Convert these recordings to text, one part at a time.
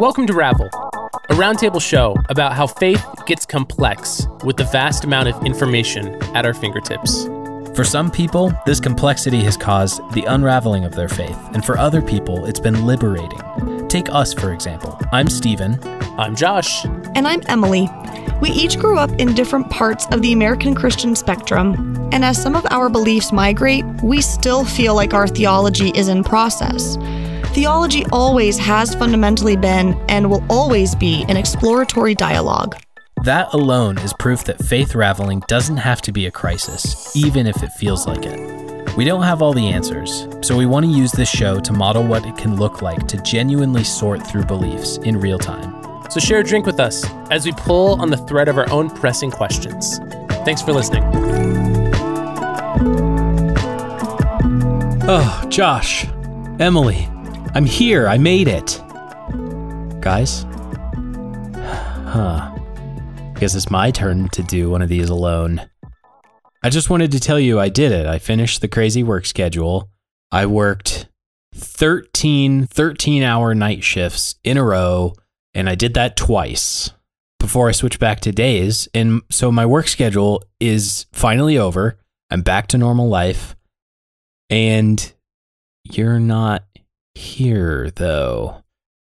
Welcome to Ravel, a roundtable show about how faith gets complex with the vast amount of information at our fingertips. For some people, this complexity has caused the unraveling of their faith, and for other people, it's been liberating. Take us, for example. I'm Stephen. I'm Josh. And I'm Emily. We each grew up in different parts of the American Christian spectrum, and as some of our beliefs migrate, we still feel like our theology is in process. Theology always has fundamentally been and will always be an exploratory dialogue. That alone is proof that faith raveling doesn't have to be a crisis, even if it feels like it. We don't have all the answers, so we want to use this show to model what it can look like to genuinely sort through beliefs in real time. So share a drink with us as we pull on the thread of our own pressing questions. Thanks for listening. Oh, Josh, Emily, I'm here. I made it. Guys? Huh. Guess it's my turn to do one of these alone. I just wanted to tell you I did it. I finished the crazy work schedule. I worked 13 13 hour night shifts in a row and I did that twice before I switched back to days. And so my work schedule is finally over. I'm back to normal life. And you're not here, though.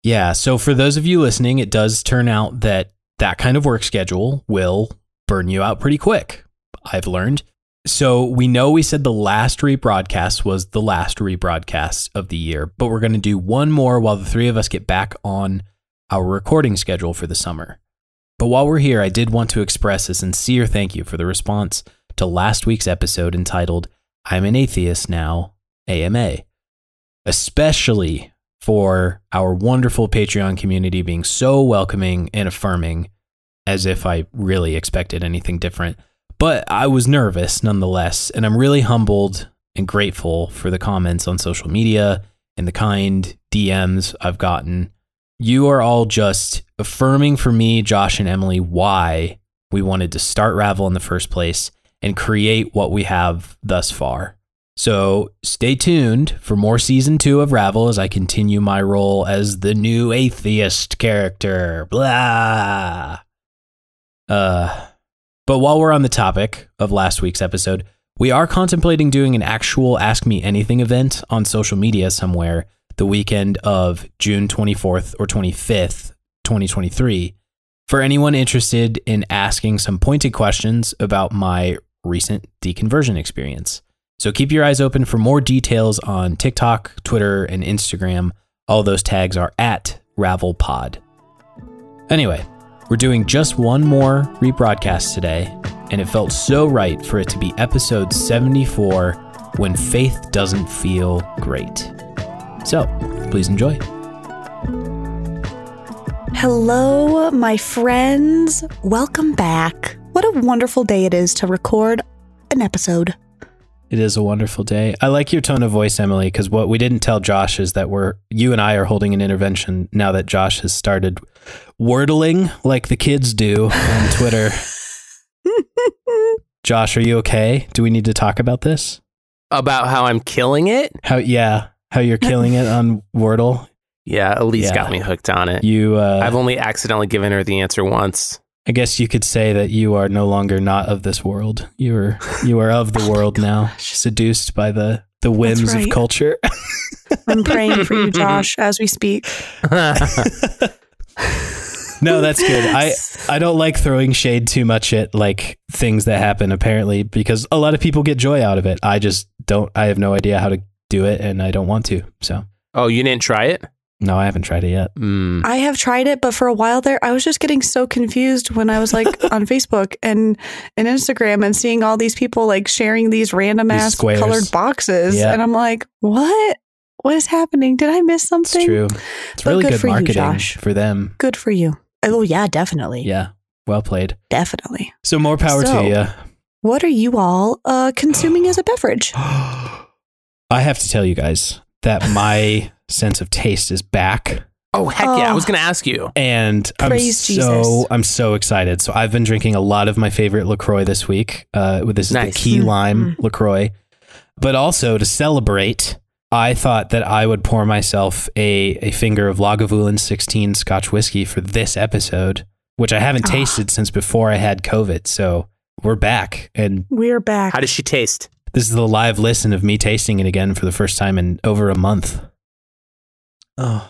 Yeah. So for those of you listening, it does turn out that that kind of work schedule will burn you out pretty quick. I've learned. So we know we said the last rebroadcast was the last rebroadcast of the year, but we're going to do one more while the three of us get back on our recording schedule for the summer. But while we're here, I did want to express a sincere thank you for the response to last week's episode entitled I'm an Atheist Now, AMA, especially for our wonderful Patreon community being so welcoming and affirming, as if I really expected anything different. But I was nervous nonetheless, and I'm really humbled and grateful for the comments on social media and the kind DMs I've gotten. You are all just affirming for me, Josh and Emily, why we wanted to start Ravel in the first place and create what we have thus far. So stay tuned for more season two of Ravel as I continue my role as the new atheist character. Blah. Uh, but while we're on the topic of last week's episode, we are contemplating doing an actual Ask Me Anything event on social media somewhere the weekend of June 24th or 25th, 2023. For anyone interested in asking some pointed questions about my recent deconversion experience. So keep your eyes open for more details on TikTok, Twitter, and Instagram. All those tags are at RavelPod. Anyway, we're doing just one more rebroadcast today, and it felt so right for it to be episode 74 when faith doesn't feel great. So please enjoy. Hello, my friends. Welcome back. What a wonderful day it is to record an episode. It is a wonderful day. I like your tone of voice, Emily, because what we didn't tell Josh is that we're you and I are holding an intervention now that Josh has started wordling like the kids do on Twitter. Josh, are you okay? Do we need to talk about this? About how I'm killing it? How yeah, how you're killing it on Wordle? Yeah, Elise Yeah. got me hooked on it. You uh I've only accidentally given her the answer once. I guess you could say that you are no longer not of this world. You are you are of the oh world now, seduced by the the whims of culture. I'm praying for you, Josh, as we speak. No, that's good. I I don't like throwing shade too much at like things that happen apparently because a lot of people get joy out of it. I just don't I have no idea how to do it and I don't want to. So, oh, you didn't try it? No, I haven't tried it yet. Mm. I have tried it, but for a while there, I was just getting so confused when I was like on Facebook and and Instagram and seeing all these people like sharing these random These ass squares. colored boxes, Yeah. and I'm like, what? What is happening? Did I miss It's something? true. It's But really good good, for you, marketing Josh. for them. Good for you. Oh yeah, definitely. Yeah. Well played. Definitely. So more power So- to you. What are you all uh, consuming as a beverage? I have to tell you guys that my sense of taste is back. Oh, heck yeah. I Oh. was going to ask you. and Praise I'm so Jesus. I'm so excited. So I've been drinking a lot of my favorite Lacroix this week. Uh, this is Nice. the key lime Mhm. Lacroix, but also to celebrate, I thought that I would pour myself a, a finger of Lagavulin 16 Scotch whiskey for this episode, which I haven't Ah. tasted since before I had COVID. So we're back. And We're back. How does she taste? this is the live listen of me tasting it again for the first time in over a month. Oh,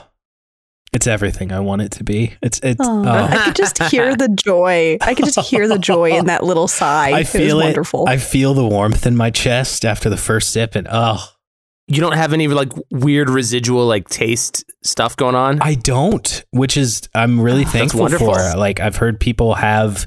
it's everything I want it to be. It's, it's, Oh, oh. I could just hear the joy. I could just hear the joy in that little sigh. I it was feel it. wonderful. I feel the warmth in my chest after the first sip, and oh, You don't have any like weird residual like taste stuff going on? I don't, which is I'm really That's thankful for. Like I've heard people have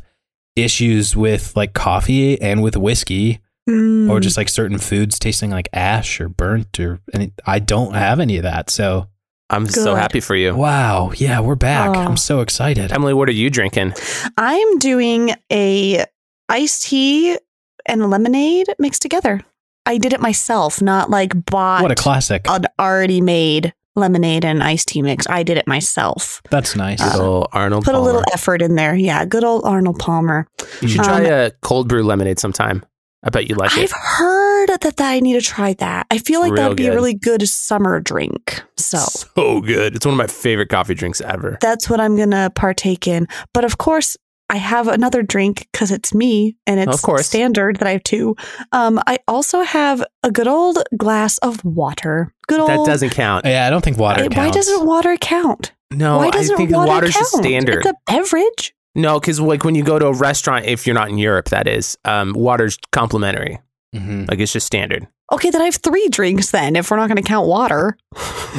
issues with like coffee and with whiskey, Mm. or just like certain foods tasting like ash or burnt, or and I don't have any of that. So I'm so happy for you. wow, yeah, we're back. Oh. I'm so excited. Emily, what are you drinking? I'm doing a iced tea and lemonade mixed together. I did it myself, not like bought What a classic! an already made lemonade and iced tea mix. I did it myself. That's nice. Good old Arnold. Put a little effort in there. Yeah, good old Arnold Palmer. You should Um, try a cold brew lemonade sometime. I bet you like it. I've heard that, that I need to try that. I feel like Real that'd be a really good summer drink. So So good. It's one of my favorite coffee drinks ever. that's what I'm going to partake in. But of course, I have another drink because it's me and it's Of course. standard that I have two. Um, I also have a good old glass of water. Good old. That doesn't count. yeah, I don't think water. Why counts. doesn't water count? No, Why doesn't think water water's count? just standard. It's a beverage. No, because like when you go to a restaurant, if you're not in Europe, that is, um, water's complimentary. Mhm. Like it's just standard. Okay, then I have three drinks. Then, if we're not going to count water,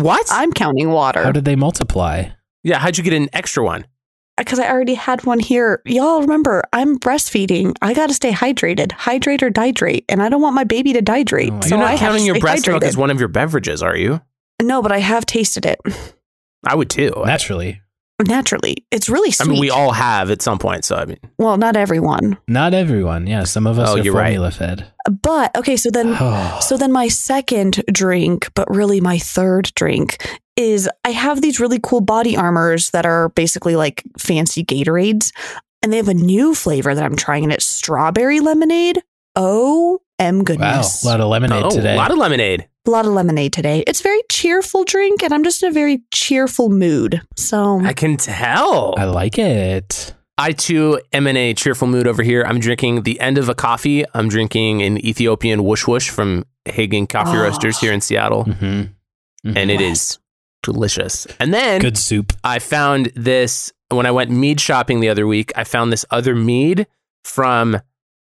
What? I'm counting water. How did they multiply? yeah, how'd you get an extra one? because I already had one here. Y'all remember, I'm breastfeeding. I got to stay hydrated, hydrate or dihydrate, and I don't want my baby to dihydrate. Oh so you're not have counting your stay breast milk hydrated. as one of your beverages, are you? No, but I have tasted it I would too. Naturally, naturally. It's really sweet. I mean, we all have at some point. So I mean, well, not everyone, not everyone. Yeah, some of us Oh, are you're right. formula fed. but okay. So then, so then my second drink, but really my third drink is I have these really cool body armors that are basically like fancy Gatorades, and they have a new flavor that I'm trying, and it's strawberry lemonade. Oh, m wow, goodness! a lot of lemonade oh, today. a lot of lemonade. a lot of lemonade today. It's a very cheerful drink, and I'm just in a very cheerful mood. So I can tell. I like it. I too am in a cheerful mood over here. I'm drinking the end of a coffee. I'm drinking an Ethiopian whoosh whoosh from Hagen Coffee Oh. Roasters here in Seattle, hmm and it is delicious. And then good soup. I found this when I went mead shopping the other week. I found this other mead from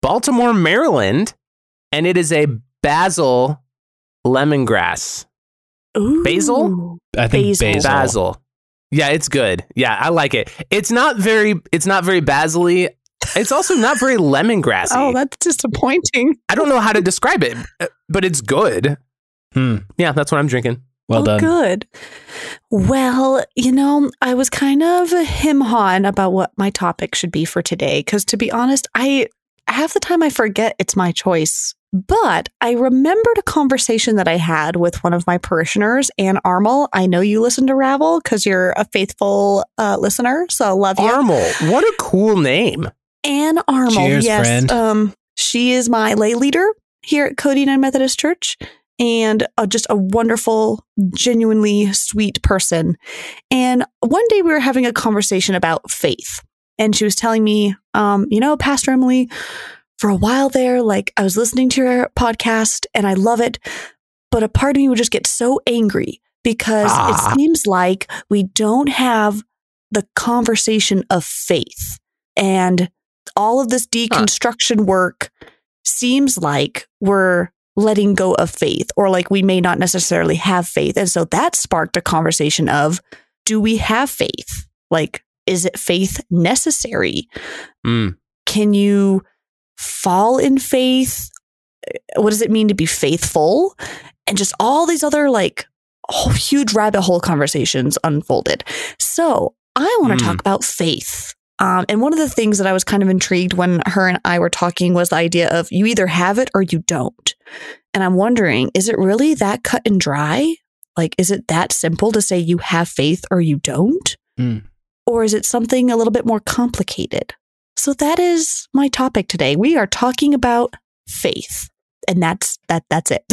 Baltimore, Maryland, and it is a basil lemongrass. Ooh. Basil? I think Basil. basil. Basil. Yeah, it's good. Yeah, I like it. It's not very it's not very basil It's also not very lemongrassy. Oh, that's disappointing. I don't know how to describe it, uh, but it's good. Hmm. Yeah, that's what I'm drinking. Well oh, done. Good. Well, you know, I was kind of him hawing about what my topic should be for today. Because to be honest, I half the time I forget it's my choice. But I remembered a conversation that I had with one of my parishioners, Ann Armel. I know you listen to Ravel because you're a faithful uh, listener, so I love you. Armel. What a cool name. Ann Armel. Cheers, yes. friend. Um, she is my lay leader here at Cody United Methodist Church and uh, just a wonderful, genuinely sweet person. And one day we were having a conversation about faith. And she was telling me, um, you know, Pastor Emily, for a while there, like I was listening to your podcast and I love it. But a part of me would just get so angry because Ah. it seems like we don't have the conversation of faith. And all of this deconstruction work seems like we're letting go of faith or like we may not necessarily have faith. And so that sparked a conversation of do we have faith? Like, is it faith necessary? Mm. Can you fall in faith? What does it mean to be faithful? And just all these other like huge rabbit hole conversations unfolded. So I want to Mm. talk about faith. Um, and one of the things that I was kind of intrigued when her and I were talking was the idea of you either have it or you don't. And I'm wondering, is it really that cut and dry? Like, is it that simple to say you have faith or you don't? Hmm. Or is it something a little bit more complicated? So that is my topic today. We are talking about faith. And that's that that's it.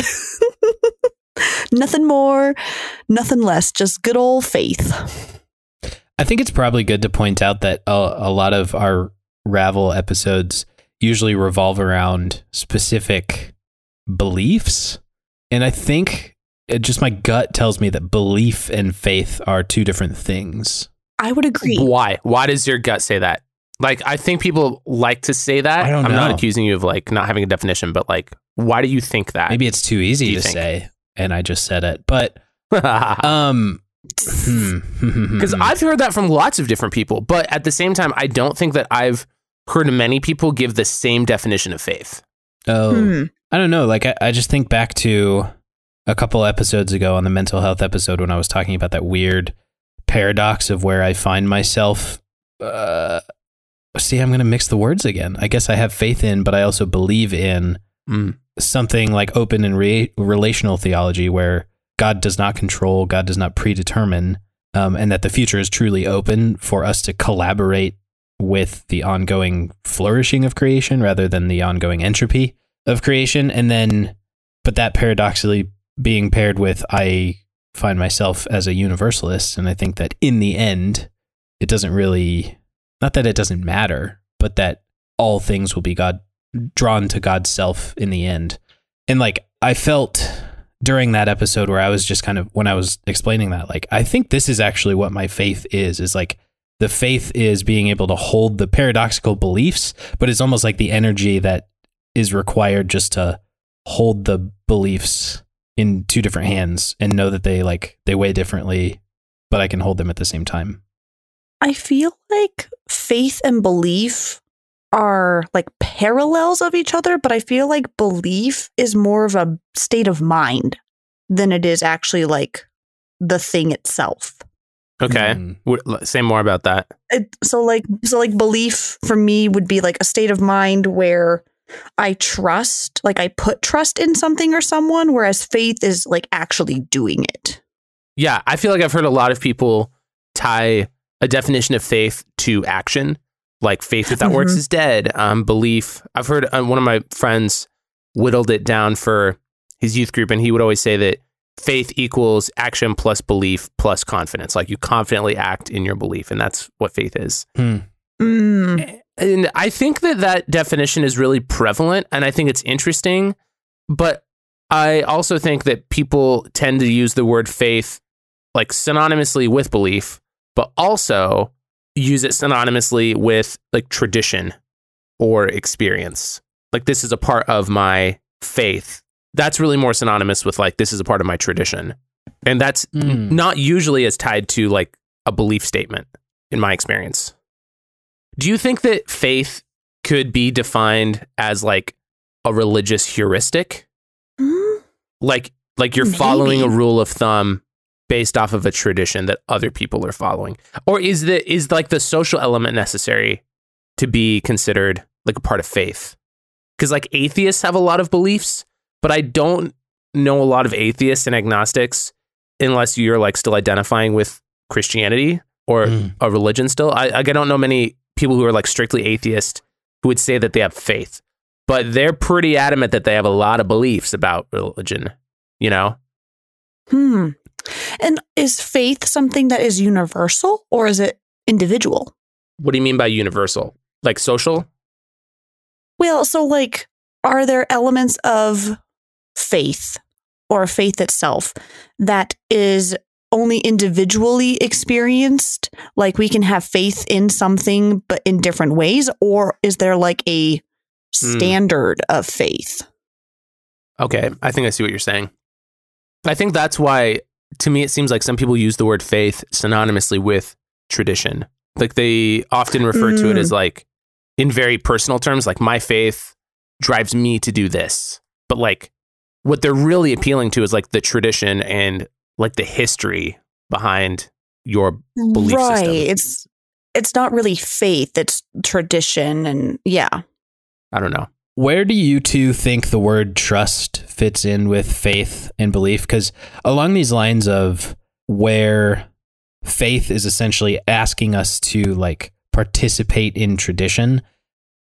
nothing more, nothing less, just good old faith. I think it's probably good to point out that a, a lot of our Ravel episodes usually revolve around specific beliefs. And I think it just my gut tells me that belief and faith are two different things. I would agree. Why? Why does your gut say that? Like, I think people like to say that. I don't I'm not accusing you of like not having a definition, but like, why do you think that? Maybe it's too easy to think? say, and I just said it. But because um, hmm. I've heard that from lots of different people, but at the same time, I don't think that I've heard many people give the same definition of faith. oh, Hmm. I don't know. Like I, I just think back to a couple episodes ago on the mental health episode when I was talking about that weird paradox of where I find myself. Uh, see, I'm going to mix the words again. I guess I have faith in, but I also believe in Mm. something like open and re- relational theology where God does not control, God does not predetermine, um, and that the future is truly open for us to collaborate with the ongoing flourishing of creation rather than the ongoing entropy of creation. And then, but that paradoxically being paired with, I find myself as a universalist. And I think that in the end, it doesn't really, not that it doesn't matter, but that all things will be God drawn to God's self in the end. And like I felt during that episode where I was just kind of when I was explaining that, like I think this is actually what my faith is, is like the faith is being able to hold the paradoxical beliefs, but it's almost like the energy that is required just to hold the beliefs in two different hands and know that they like they weigh differently, but I can hold them at the same time. I feel like faith and belief are like parallels of each other, but I feel like belief is more of a state of mind than it is actually like the thing itself. Okay, Mm. Say more about that. It, so like so like belief for me would be like a state of mind where I trust, like I put trust in something or someone, whereas faith is like actually doing it. Yeah, I feel like I've heard a lot of people tie a definition of faith to action, like faith without works Mhm. is dead. Um, belief. I've heard uh, one of my friends whittled it down for his youth group, and he would always say that faith equals action plus belief plus confidence. Like you confidently act in your belief, and that's what faith is. Hmm. Mm. And I think that that definition is really prevalent and I think it's interesting. But I also think that people tend to use the word faith like synonymously with belief, but also use it synonymously with like tradition or experience. Like this is a part of my faith. That's really more synonymous with like this is a part of my tradition. And that's Mm. not usually as tied to like a belief statement in my experience. Do you think that faith could be defined as like a religious heuristic? Mm. Like like you're following a rule of thumb based off of a tradition that other people are following? Or is the is like the social element necessary to be considered like a part of faith? Cuz like atheists have a lot of beliefs, but I don't know a lot of atheists and agnostics unless you're like still identifying with Christianity or Mm. a religion still. I, I don't know many people who are like strictly atheist who would say that they have faith, but they're pretty adamant that they have a lot of beliefs about religion, you know? Hmm. And is faith something that is universal or is it individual? What do you mean by universal? Like social? Well, so like, are there elements of faith or faith itself that is only individually experienced? Like, we can have faith in something, but in different ways? Or is there like a hmm. standard of faith? Okay, I think I see what you're saying. I think that's why, to me, it seems like some people use the word faith synonymously with tradition. Like they often refer to it Mm. as like, in very personal terms, like my faith drives me to do this. But like, what they're really appealing to is like the tradition and like the history behind your. Belief right. system. It's it's not really faith, it's tradition and yeah. I don't know. Where do you two think the word trust fits in with faith and belief? Because along these lines of where faith is essentially asking us to like participate in tradition,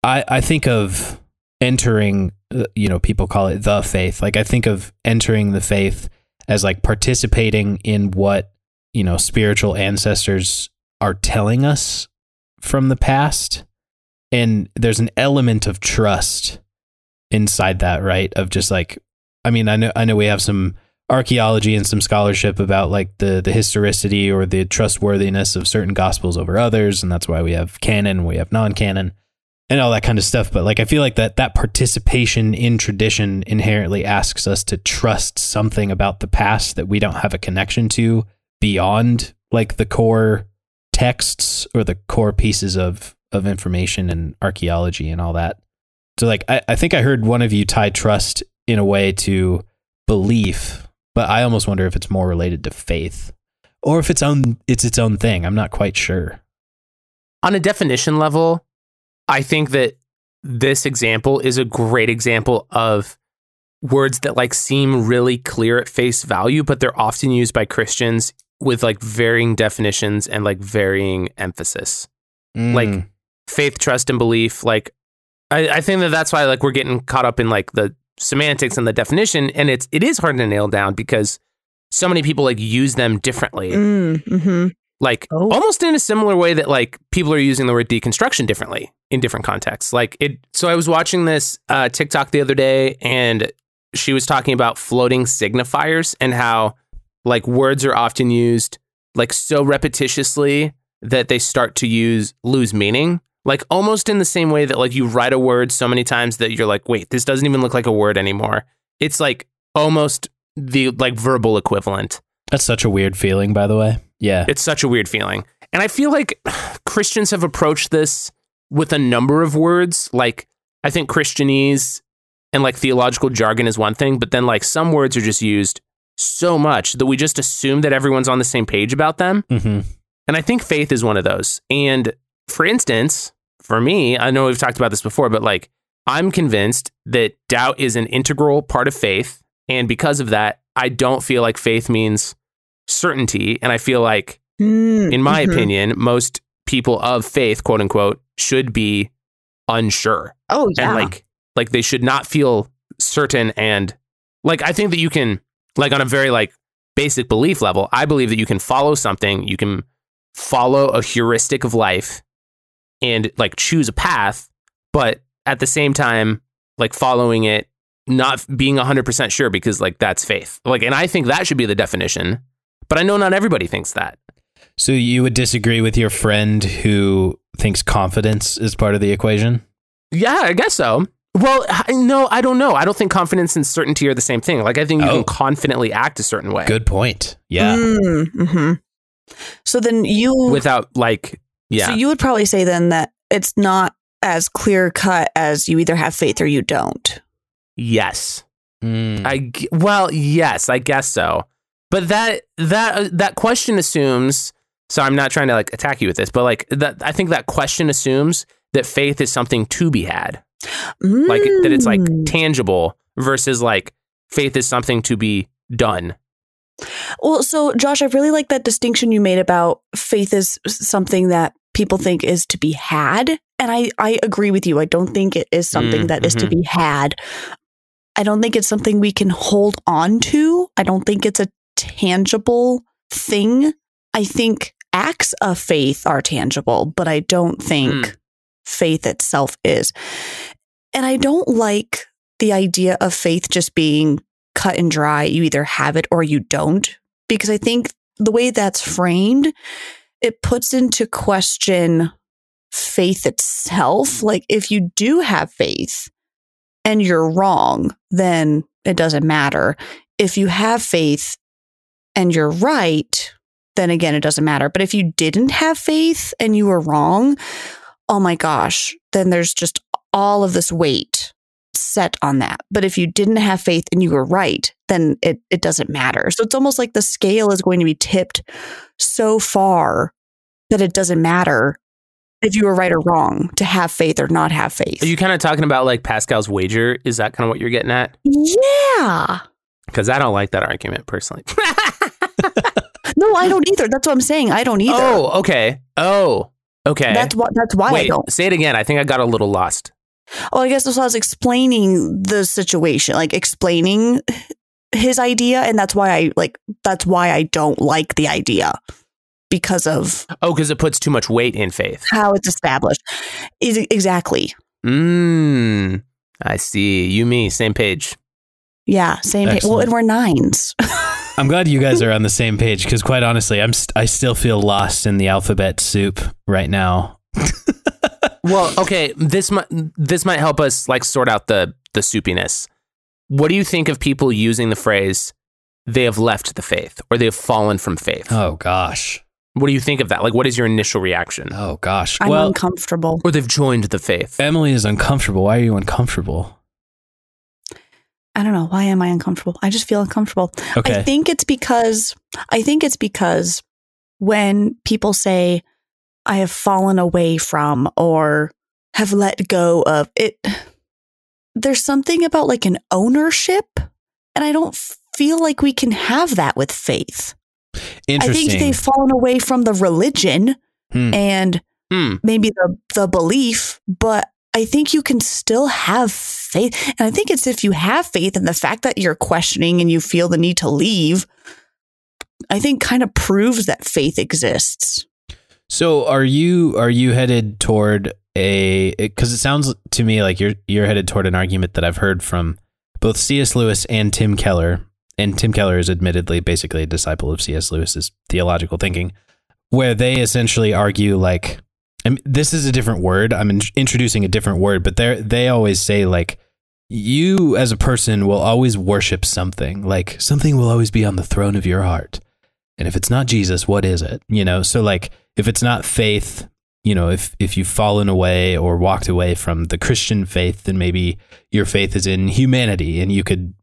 I, I think of entering, uh, you know, people call it the faith. Like I think of entering the faith as like participating in what, you know, spiritual ancestors are telling us from the past. And there's an element of trust inside that, right? Of just like I mean, I know I know we have some archaeology and some scholarship about like the the historicity or the trustworthiness of certain gospels over others and that's why we have canon, we have non-canon and all that kind of stuff, but like I feel like that that participation in tradition inherently asks us to trust something about the past that we don't have a connection to beyond like the core texts or the core pieces of of information and archaeology and all that. So like I, I think I heard one of you tie trust in a way to belief, but I almost wonder if it's more related to faith. Or if it's own it's its own thing. I'm not quite sure. On a definition level, I think that this example is a great example of words that like seem really clear at face value, but they're often used by Christians with like varying definitions and like varying emphasis. Mm. Like faith, trust, and belief. Like I, I think that that's why like we're getting caught up in like the semantics and the definition, and it's it is hard to nail down because so many people like use them differently. Mm, hmm Like Oh. almost in a similar way that like people are using the word deconstruction differently in different contexts. Like it so I was watching this uh TikTok the other day and she was talking about floating signifiers and how like words are often used like so repetitiously that they start to use lose meaning. Like almost in the same way that like you write a word so many times that you're like, wait, this doesn't even look like a word anymore. It's like almost the like verbal equivalent. That's such a weird feeling, by the way. Yeah. It's such a weird feeling. And I feel like Christians have approached this with a number of words. Like, I think Christianese and like theological jargon is one thing, but then like some words are just used so much that we just assume that everyone's on the same page about them. hmm And I think faith is one of those. And for instance, for me, I know we've talked about this before, but like I'm convinced that doubt is an integral part of faith. And because of that, I don't feel like faith means certainty. And I feel like in my Mhm. opinion, most people of faith, quote unquote, should be unsure. Oh yeah. And like like they should not feel certain and like I think that you can like on a very like basic belief level, I believe that you can follow something, you can follow a heuristic of life and like choose a path, but at the same time like following it not being 100% sure because like that's faith. Like and I think that should be the definition. But I know not everybody thinks that. So you would disagree with your friend who thinks confidence is part of the equation? Yeah, I guess so. Well, I- no, I don't know. I don't think confidence and certainty are the same thing. Like, I think you Oh. can confidently act a certain way Good point. Yeah. hmm So then you without, like, yeah. So you would probably say then that it's not as clear cut as you either have faith or you don't. yes. Mm. I g- well, yes, I guess so. But that that uh, that question assumes. So I'm not trying to like attack you with this, but like that, I think that question assumes that faith is something to be had, like that it's like Mm. tangible versus like faith is something to be done. Well, so Josh, I really like that distinction you made about faith is something that people think is to be had. And I, I agree with you. I don't think it is something Mm, that is to mhm. be had. I don't think it's something we can hold on to. I don't think it's a tangible thing. I think acts of faith are tangible, but I don't think Mm. faith itself is. And I don't like the idea of faith just being cut and dry. You either have it or you don't. Because I think the way that's framed, it puts into question faith itself. Like if you do have faith and you're wrong, then it doesn't matter. If you have faith and you're right, then again, it doesn't matter. But if you didn't have faith and you were wrong, oh my gosh, then there's just all of this weight set on that. But if you didn't have faith and you were right, then it, it doesn't matter. So it's almost like the scale is going to be tipped so far that it doesn't matter if you were right or wrong to have faith or not have faith. Are you kind of talking about like Pascal's wager? Is that kind of what you're getting at? yeah. Because I don't like that argument personally. No, I don't either. That's what I'm saying. I don't either. oh, okay. Oh, okay. That's why. That's why I don't. say it again. I think I got a little lost. Oh, I guess that's why I was explaining the situation, like explaining his idea and that's why I like that's why I don't like the idea because of Oh, because it puts too much weight in faith. how it's established. Is exactly. Mmm. I see. You, me, same page. Yeah, same page. Well, and we're nines. I'm glad you guys are on the same page because, quite honestly, I'm st- I still feel lost in the alphabet soup right now. Well, okay. This might this might help us like sort out the the soupiness. What do you think of people using the phrase "they have left the faith" or "they have fallen from faith"? Oh gosh. What do you think of that? Like, what is your initial reaction? Oh gosh. I'm well, uncomfortable. Or they've joined the faith. Emily is uncomfortable. Why are you uncomfortable? I don't know. Why am I uncomfortable? I just feel uncomfortable. Okay. I think it's because I think it's because when people say I have fallen away from or have let go of it there's something about like an ownership and I don't feel like we can have that with faith. I think they've fallen away from the religion Hmm. and Hmm. maybe the the belief, but I think you can still have faith. And I think it's if you have faith and the fact that you're questioning and you feel the need to leave, I think kind of proves that faith exists. So are you are you headed toward a because it sounds to me like you're you're headed toward an argument that I've heard from both C.S. Lewis and Tim Keller, and Tim Keller is admittedly basically a disciple of C.S. Lewis's theological thinking, where they essentially argue like, this is a different word. I'm in- introducing a different word, but they they always say like, you as a person will always worship something. Like something will always be on the throne of your heart. And if it's not Jesus, what is it? You know, so like if it's not faith, you know, if if you've fallen away or walked away from the Christian faith, then maybe your faith is in humanity and you could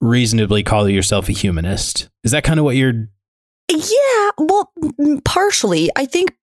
reasonably call yourself a humanist. Is that kind of what you're Yeah, well, partially. I think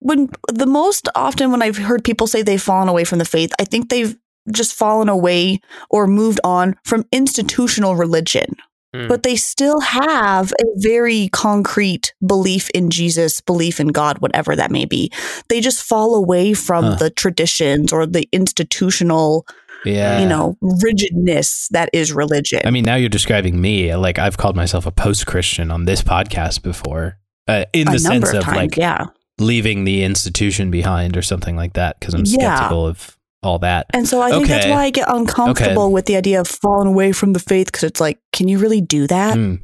when the most often when I've heard people say they've fallen away from the faith, I think they've just fallen away or moved on from institutional religion. Hmm. But they still have a very concrete belief in Jesus, belief in God, whatever that may be. They just fall away from Huh. the traditions or the institutional, yeah. you know, rigidness that is religion. I mean, now you're describing me. Like I've called myself a post-Christian on this podcast before. Uh, in the sense of of times, like yeah. leaving the institution behind or something like that because I'm Yeah. skeptical of all that. And so I think that's why I get uncomfortable with the idea of falling away from the faith because it's like, can you really do that? Hmm.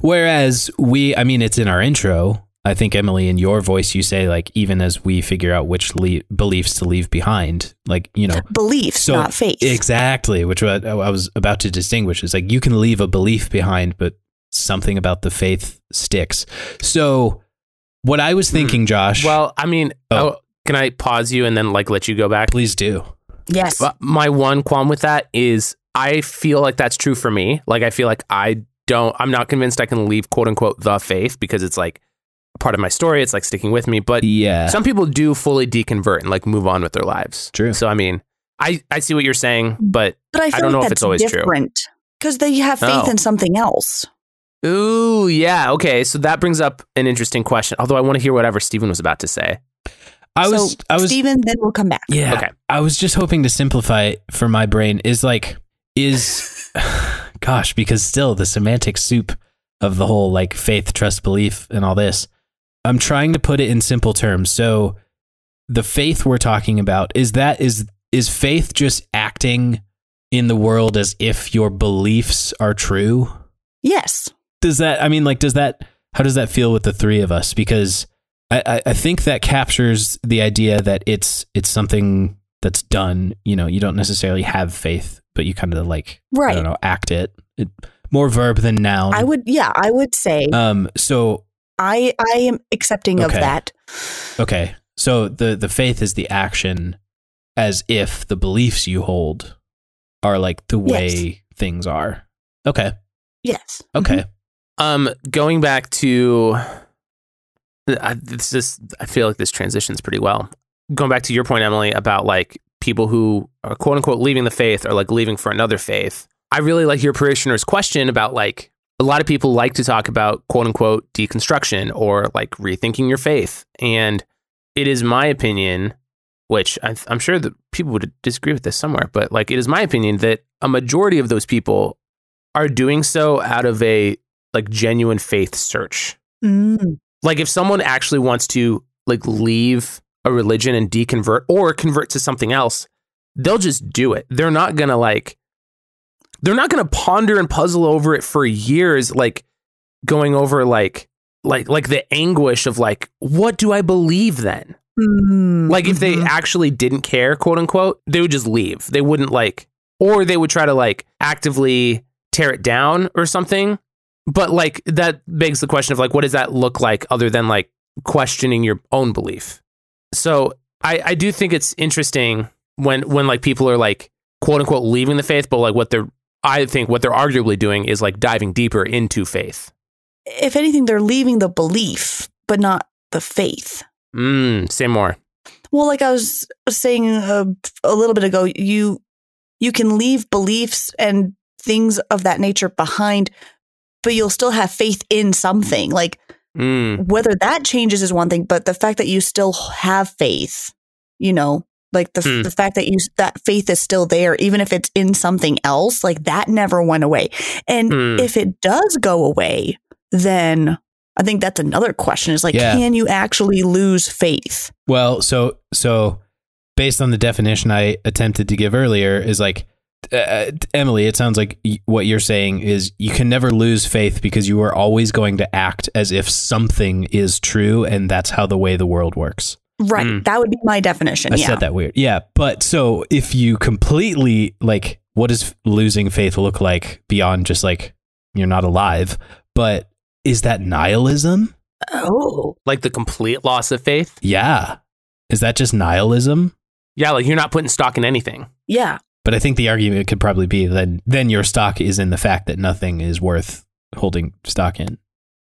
Whereas we, I mean, it's in our intro. I think Emily, in your voice, you say like even as we figure out which le- beliefs to leave behind, like you know Beliefs, So, not faith. exactly, which I, I was about to distinguish is like you can leave a belief behind, but something about the faith sticks. So, what I was Hmm. thinking, Josh, Well, I mean, Oh. oh, can I pause you and then like let you go back? please do. Yes. But my one qualm with that is I feel like that's true for me. Like I feel like I don't I'm not convinced I can leave quote unquote the faith because it's like part of my story. It's like sticking with me. But Yeah, some people do fully deconvert and like move on with their lives. True. So I mean, I, I see what you're saying, but but I feel don't like know if it's always true. different because they have faith Oh. in something else. ooh, yeah, okay. So that brings up an interesting question. Although I want to hear whatever Stephen was about to say. I was, so, I was, Stephen, then we'll come back. Yeah. Okay. I was just hoping to simplify it for my brain is like is gosh, because still the semantic soup of the whole like faith, trust, belief and all this. I'm trying to put it in simple terms. So the faith we're talking about is that is is faith just acting in the world as if your beliefs are true? Yes. does that i mean like does that how does that feel with the three of us because I, I i think that captures the idea that it's it's something that's done you know you don't necessarily have faith but you kind of like i Right. don't know act it, it more verb than noun I would, yeah, I would say um so I I am accepting of that. okay so the the faith is the action as if the beliefs you hold are like the way Yes. things are okay Yes. okay Um, going back to I, this is I feel like this transitions pretty well. Going back to your point, Emily, about like people who are quote unquote leaving the faith or like leaving for another faith. I really like your parishioner's question about like a lot of people like to talk about quote unquote deconstruction or like rethinking your faith, and it is my opinion, which I, I'm sure that people would disagree with this somewhere, but like it is my opinion that a majority of those people are doing so out of a like genuine faith search. Mm. Like if someone actually wants to like leave a religion and deconvert or convert to something else, they'll just do it. They're not going to like they're not going to ponder and puzzle over it for years like going over like like like the anguish of like what do I believe then? Mm. Like if they Mhm. actually didn't care, quote unquote, they would just leave. They wouldn't like, or they would try to like actively tear it down or something. But like that begs the question of like, what does that look like other than like questioning your own belief? So I, I do think it's interesting when when like people are like quote unquote leaving the faith, but like what they're I think what they're arguably doing is like diving deeper into faith. if anything, they're leaving the belief, but not the faith. Mm, say more. Well, like I was saying a, a little bit ago, you you can leave beliefs and things of that nature behind, but you'll still have faith in something. Like Mm, whether that changes is one thing, but the fact that you still have faith, you know, like the Hmm. the fact that you that faith is still there, even if it's in something else, like that never went away. And Hmm. if it does go away, then I think that's another question: is like, Yeah. can you actually lose faith? Well, so so based on the definition I attempted to give earlier is like uh, Emily, it sounds like y- what you're saying is you can never lose faith because you are always going to act as if something is true and that's how the way the world works. Right. Hmm. That would be my definition. I yeah. said that weird. Yeah, but so if you completely like what does losing faith look like beyond just like you're not alive, but is that nihilism? Oh. like the complete loss of faith. Yeah. Is that just nihilism? Yeah, like you're not putting stock in anything. Yeah. But I think the argument could probably be that then your stock is in the fact that nothing is worth holding stock in.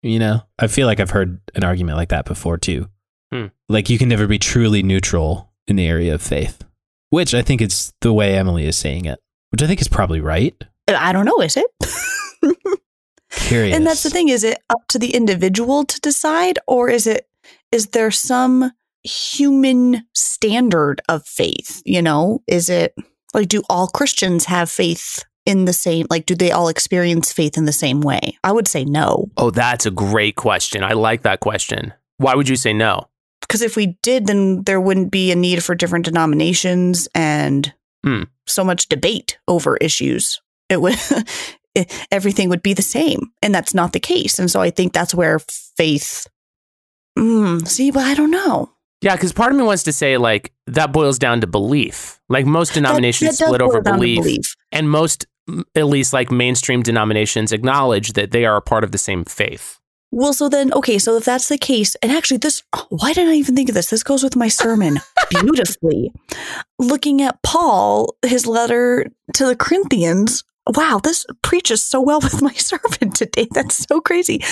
You know, I feel like I've heard an argument like that before too. Hmm. Like you can never be truly neutral in the area of faith, which I think is the way Emily is saying it, which I think is probably right. I don't know, is it? Curious. And that's the thing. Is it up to the individual to decide, or is it is there some human standard of faith? You know, is it like do all Christians have faith in the same like do they all experience faith in the same way? I would say no. Oh, that's a great question. I like that question. Why would you say no? Because if we did, then there wouldn't be a need for different denominations and Hmm. so much debate over issues. It would it, everything would be the same, and that's not the case. And so I think that's where faith. Mm, see, but I don't know. Yeah, because part of me wants to say like that boils down to belief. Like most denominations That- that split over boil down to belief, belief. and most, at least like mainstream denominations, acknowledge that they are a part of the same faith. Well, so then, okay, so if that's the case, and actually, this, oh, why didn't I even think of this? This goes with my sermon beautifully. Looking at Paul, his letter to the Corinthians, wow, this preaches so well with my sermon today. That's so crazy.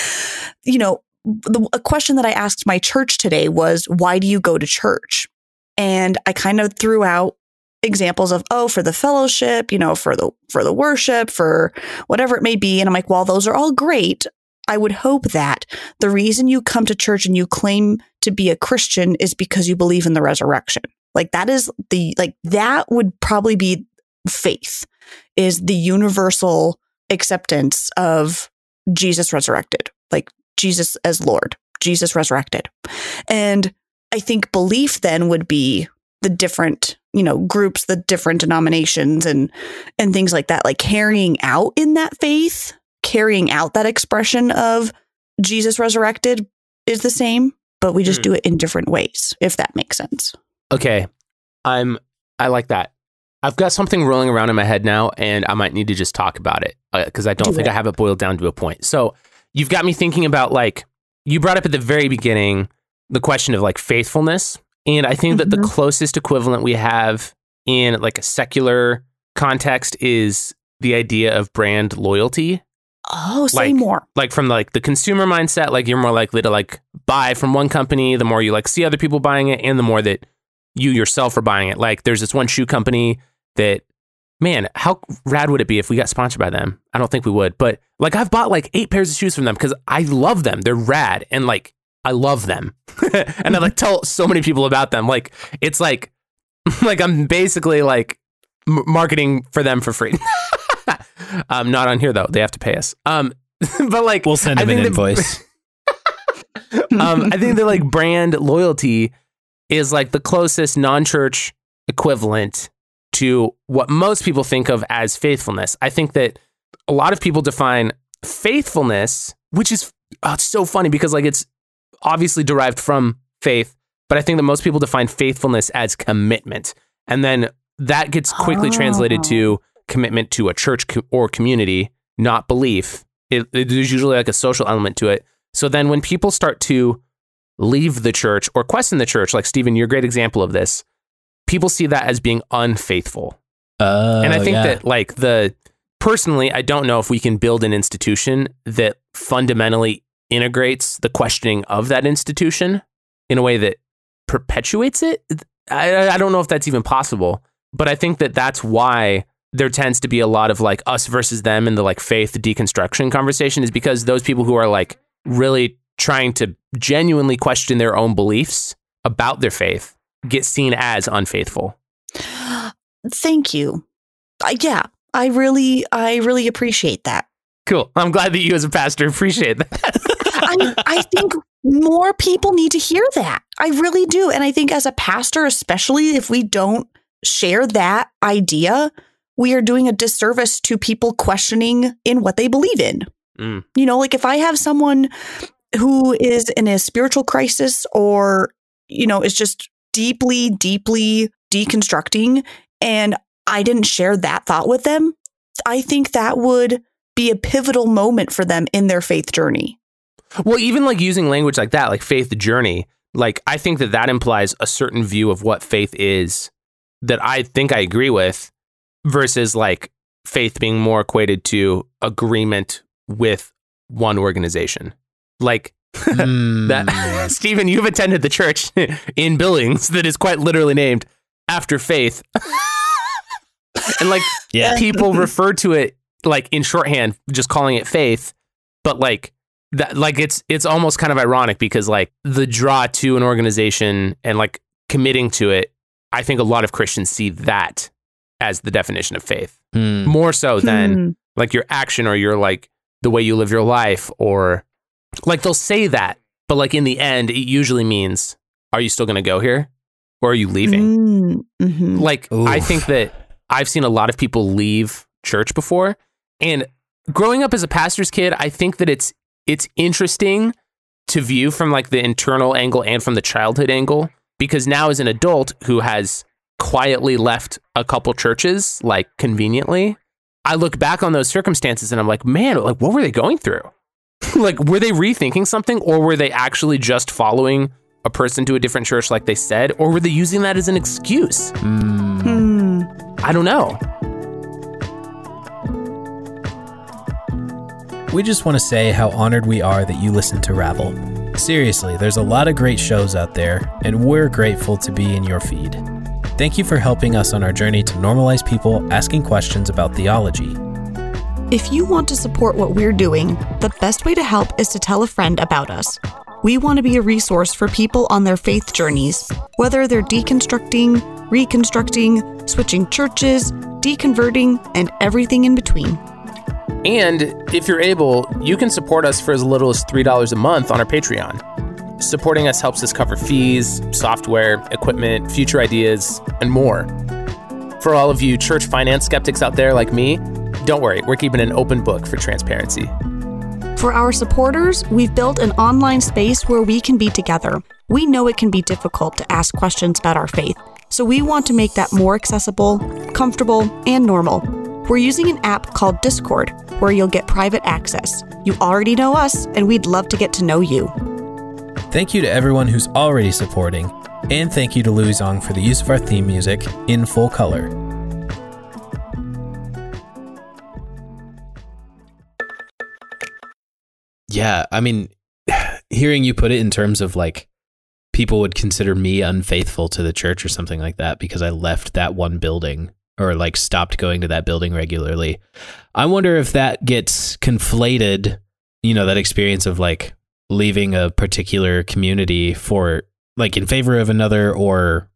You know, the, a question that I asked my church today was, why do you go to church? And I kind of threw out examples of oh for the fellowship you know for the for the worship for whatever it may be and i'm like while those are all great I would hope that the reason you come to church and you claim to be a Christian is because you believe in the resurrection. Like that is the, like that would probably be faith is the universal acceptance of Jesus resurrected, like Jesus as Lord, Jesus resurrected. And I think belief then would be the different, you know, groups, the different denominations and, and things like that, like carrying out in that faith carrying out that expression of Jesus resurrected is the same, but we just Hmm. do it in different ways, if that makes sense. Okay, I'm. I like that. I've got something rolling around in my head now, and I might need to just talk about it because I don't Do think it. I have it boiled down to a point. So you've got me thinking about like you brought up at the very beginning the question of like faithfulness, and I think that the Mhm. closest equivalent we have in like a secular context is the idea of brand loyalty. Oh, say Like- more. like from like the consumer mindset like you're more likely to like buy from one company the more you like see other people buying it and the more that you yourself are buying it like there's this one shoe company that man how rad would it be if we got sponsored by them i don't think we would but like i've bought like eight pairs of shoes from them because i love them they're rad and like i love them and i like tell so many people about them like it's like like i'm basically like m- marketing for them for free um, not on here though. They have to pay us. Um, but like We'll send I him an invoice. um, I think that like brand loyalty is like the closest non-church equivalent to what most people think of as faithfulness. I think that a lot of people define faithfulness, which is oh, it's so funny because like it's obviously derived from faith, but I think that most people define faithfulness as commitment, and then that gets quickly translated to oh. commitment to a church co- or community, not belief. It, it- there's usually like a social element to it. So then when people start to leave the church or question the church, like Stephen, you're a great example of this, people see that as being unfaithful. Uh, and I think yeah. that like the personally, I don't know if we can build an institution that fundamentally integrates the questioning of that institution in a way that perpetuates it. I, I don't know if that's even possible, but I think that that's why there tends to be a lot of like us versus them in the like faith deconstruction conversation is because those people who are like really trying to genuinely question their own beliefs about their faith get seen as unfaithful. Thank you. Uh, yeah, I really, I really appreciate that. Cool. I'm glad that you as a pastor appreciate that. I, I think more people need to hear that. I really do. And I think as a pastor, especially if we don't share that idea, we are doing a disservice to people questioning in what they believe in. Mm. You know, like if I have someone who is in a spiritual crisis or, you know, is just deeply, deeply deconstructing and I didn't share that thought with them, I think that would be a pivotal moment for them in their faith journey. Well, even like using language like that, like faith journey, like I think that that implies a certain view of what faith is that I think I agree with versus like faith being more equated to agreement with one organization. Like Mm. that Stephen, you've attended the church in Billings that is quite literally named after faith. and like yeah. people refer to it like in shorthand, just calling it faith, but like that, like it's it's almost kind of ironic because like the draw to an organization and like committing to it, I think a lot of Christians see that as the definition of faith Mm. more so than Hmm. like your action or your like the way you live your life or like they'll say that, but like in the end, it usually means are you still going to go here or are you leaving? Mm, mhm. Like, I think that I've seen a lot of people leave church before. And growing up as a pastor's kid, I think that it's it's interesting to view from like the internal angle and from the childhood angle because now as an adult who has quietly left a couple churches like conveniently, I look back on those circumstances and I'm like, man, like what were they going through? like were they rethinking something or were they actually just following a person to a different church like they said or were they using that as an excuse? Mm. Hmm. I don't know. We just want to say how honored we are that you listen to Ravel. Seriously, there's a lot of great shows out there, and we're grateful to be in your feed. Thank you for helping us on our journey to normalize people asking questions about theology. If you want to support what we're doing, the best way to help is to tell a friend about us. We want to be a resource for people on their faith journeys, whether they're deconstructing, reconstructing, switching churches, deconverting, and everything in between. And if you're able, you can support us for as little as $3 a month on our Patreon. Supporting us helps us cover fees, software, equipment, future ideas, and more. For all of you church finance skeptics out there like me, don't worry, we're keeping an open book for transparency. For our supporters, we've built an online space where we can be together. We know it can be difficult to ask questions about our faith, so we want to make that more accessible, comfortable, and normal. We're using an app called Discord, where you'll get private access. You already know us, and we'd love to get to know you. Thank you to everyone who's already supporting, and thank you to Louie Zong for the use of our theme music in full color. Yeah, I mean, hearing you put it in terms of like people would consider me unfaithful to the church or something like that because I left that one building or like stopped going to that building regularly. I wonder if that gets conflated, you know, that experience of like leaving a particular community for like in favor of another or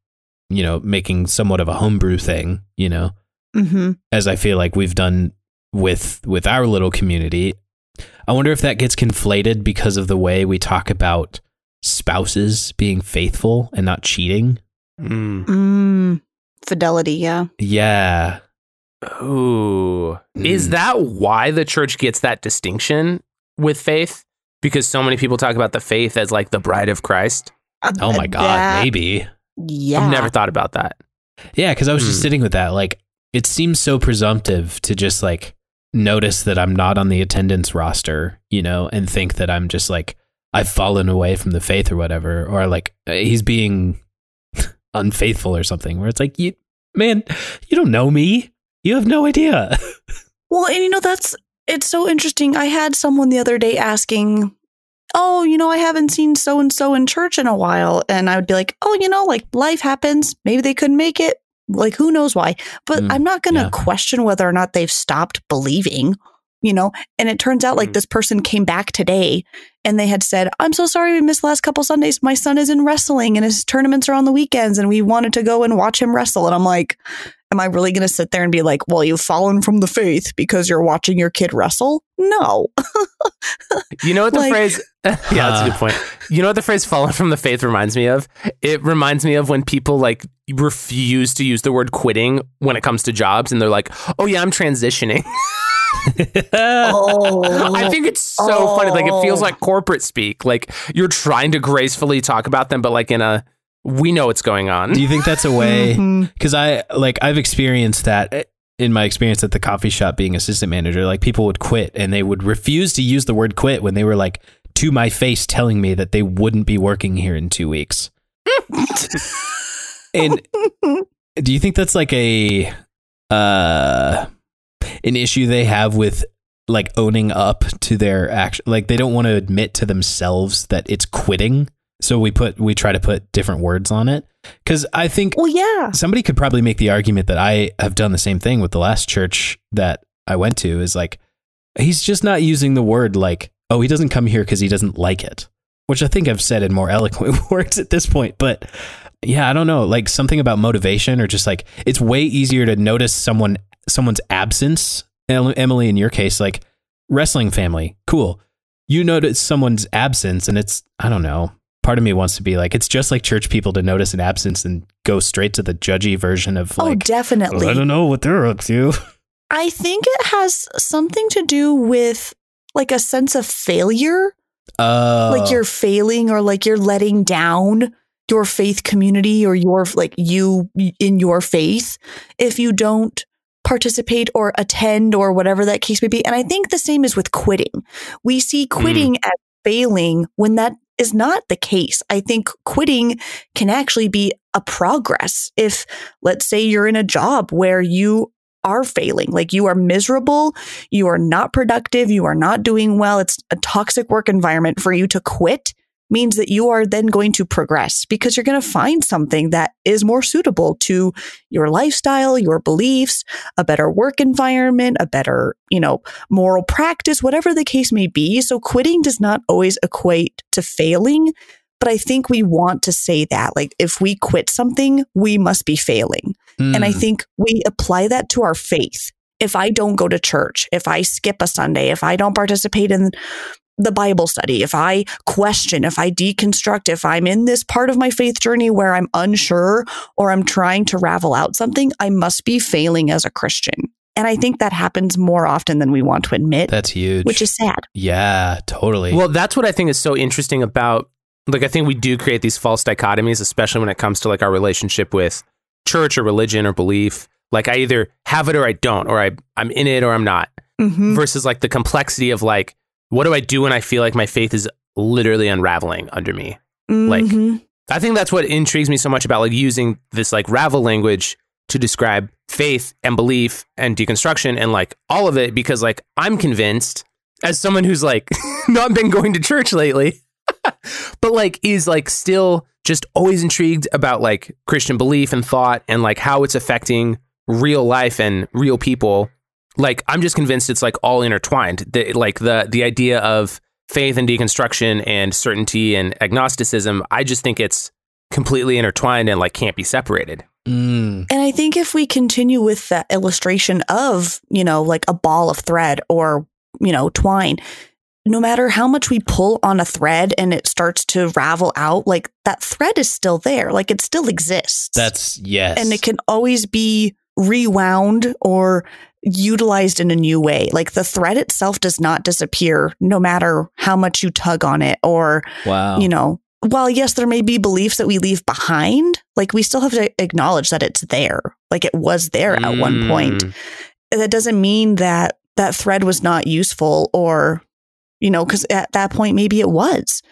you know making somewhat of a homebrew thing you know Mm-hmm. as i feel like we've done with with our little community. I wonder if that gets conflated because of the way we talk about spouses being faithful and not cheating. Mm. Mm, fidelity, yeah. Yeah. Ooh. Is Mm. that why the church gets that distinction with faith? Because so many people talk about the faith as like the bride of Christ. Oh my god, That- maybe. Yeah. I've never thought about that. Yeah, because I was just Hmm. sitting with that. Like, it seems so presumptive to just like notice that I'm not on the attendance roster, you know, and think that I'm just like I've fallen away from the faith or whatever, or like uh, he's being unfaithful or something. Where it's like, you man, you don't know me. You have no idea. Well, and you know, that's it's so interesting. I had someone the other day asking, Oh, you know, I haven't seen so and so in church in a while. And I would be like, Oh, you know, like life happens. Maybe they couldn't make it. Like, who knows why? But Mm, I'm not going to yeah. question whether or not they've stopped believing, you know? And it turns out like Mm. this person came back today and they had said, I'm so sorry we missed the last couple Sundays. My son is in wrestling and his tournaments are on the weekends and we wanted to go and watch him wrestle. And I'm like, am I really going to sit there and be like, well, you've fallen from the faith because you're watching your kid wrestle? No. You know what the Like- phrase? yeah, that's a good point. You know what the phrase "fallen from the faith" reminds me of? It reminds me of when people like refuse to use the word quitting when it comes to jobs, and they're like, "Oh yeah, I'm transitioning." Oh. I think it's so funny. Like it feels Oh. like corporate speak. Like you're trying to gracefully talk about them, but like in a we know what's going on. Do you think that's a way? Mm-hmm. Because I like I've experienced that eh, in my experience at the coffee shop being assistant manager. Like people would quit and they would refuse to use the word quit when they were like to my face telling me that they wouldn't be working here in two weeks. and do you think that's like a uh an issue they have with like owning up to their action like they don't want to admit to themselves that it's quitting so we put we try to put different words on it because i think Well, yeah. somebody could probably make the argument that I have done the same thing with the last church that I went to is like he's just not using the word like oh he doesn't come here because he doesn't like it which I think I've said in more eloquent words at this point but yeah I don't know like something about motivation or just like it's way easier to notice someone someone's absence Emily in your case like wrestling family cool you notice someone's absence and it's I don't know part of me wants to be like it's just like church people to notice an absence and go straight to the judgy version of oh, like definitely. I don't know what they're up to. I think it has something to do with like a sense of failure, Uh, like you're failing or like you're letting down your faith community or your like you in your faith if you don't participate or attend or whatever that case may be. And I think the same is with quitting. We see hmm. quitting as failing when that is not the case. I think quitting can actually be a progress. If, let's say, you're in a job where you are failing, like you are miserable, you are not productive, you are not doing well, it's a toxic work environment for you to quit means that you are then going to progress because you're going to find something that is more suitable to your lifestyle, your beliefs, a better work environment, a better, you know, moral practice, whatever the case may be. So quitting does not always equate to failing, but I think we want to say that like if we quit something, we must be failing. And I Hmm. think we apply that to our faith. If I don't go to church, if I skip a Sunday, if I don't participate in the Bible study, if I question, if I deconstruct, if I'm in this part of my faith journey where I'm unsure or I'm trying to ravel out something, I must be failing as a Christian. And I think that happens more often than we want to admit, that's huge. which is sad. yeah, totally. Well, that's what I think is so interesting about like I think we do create these false dichotomies, especially when it comes to like our relationship with church or religion or belief. Like I either have it or I don't, or I I'm in it or I'm not. Mhm. Versus like the complexity of like, what do I do when I feel like my faith is literally unraveling under me? Like- Mhm. I think that's what intrigues me so much about like using this like ravel language to describe faith and belief and deconstruction and like all of it because like I'm convinced as someone who's like not been going to church lately but like is like still just always intrigued about like Christian belief and thought and like how it's affecting real life and real people like I'm just convinced it's like all intertwined the, like the the idea of faith and deconstruction and certainty and agnosticism I just think it's completely intertwined and like can't be separated Mm. And I think if we continue with that illustration of, you know, like a ball of thread or, you know, twine, no matter how much we pull on a thread and it starts to ravel out, like that thread is still there. Like it still exists. That's yes. and it can always be rewound or utilized in a new way. Like the thread itself does not disappear no matter how much you tug on it or, wow. you know, while yes, there may be beliefs that we leave behind, like we still have to acknowledge that it's there. Like it was there at one point. Mm. That doesn't mean that that thread was not useful or, you know, because at that point, maybe it was.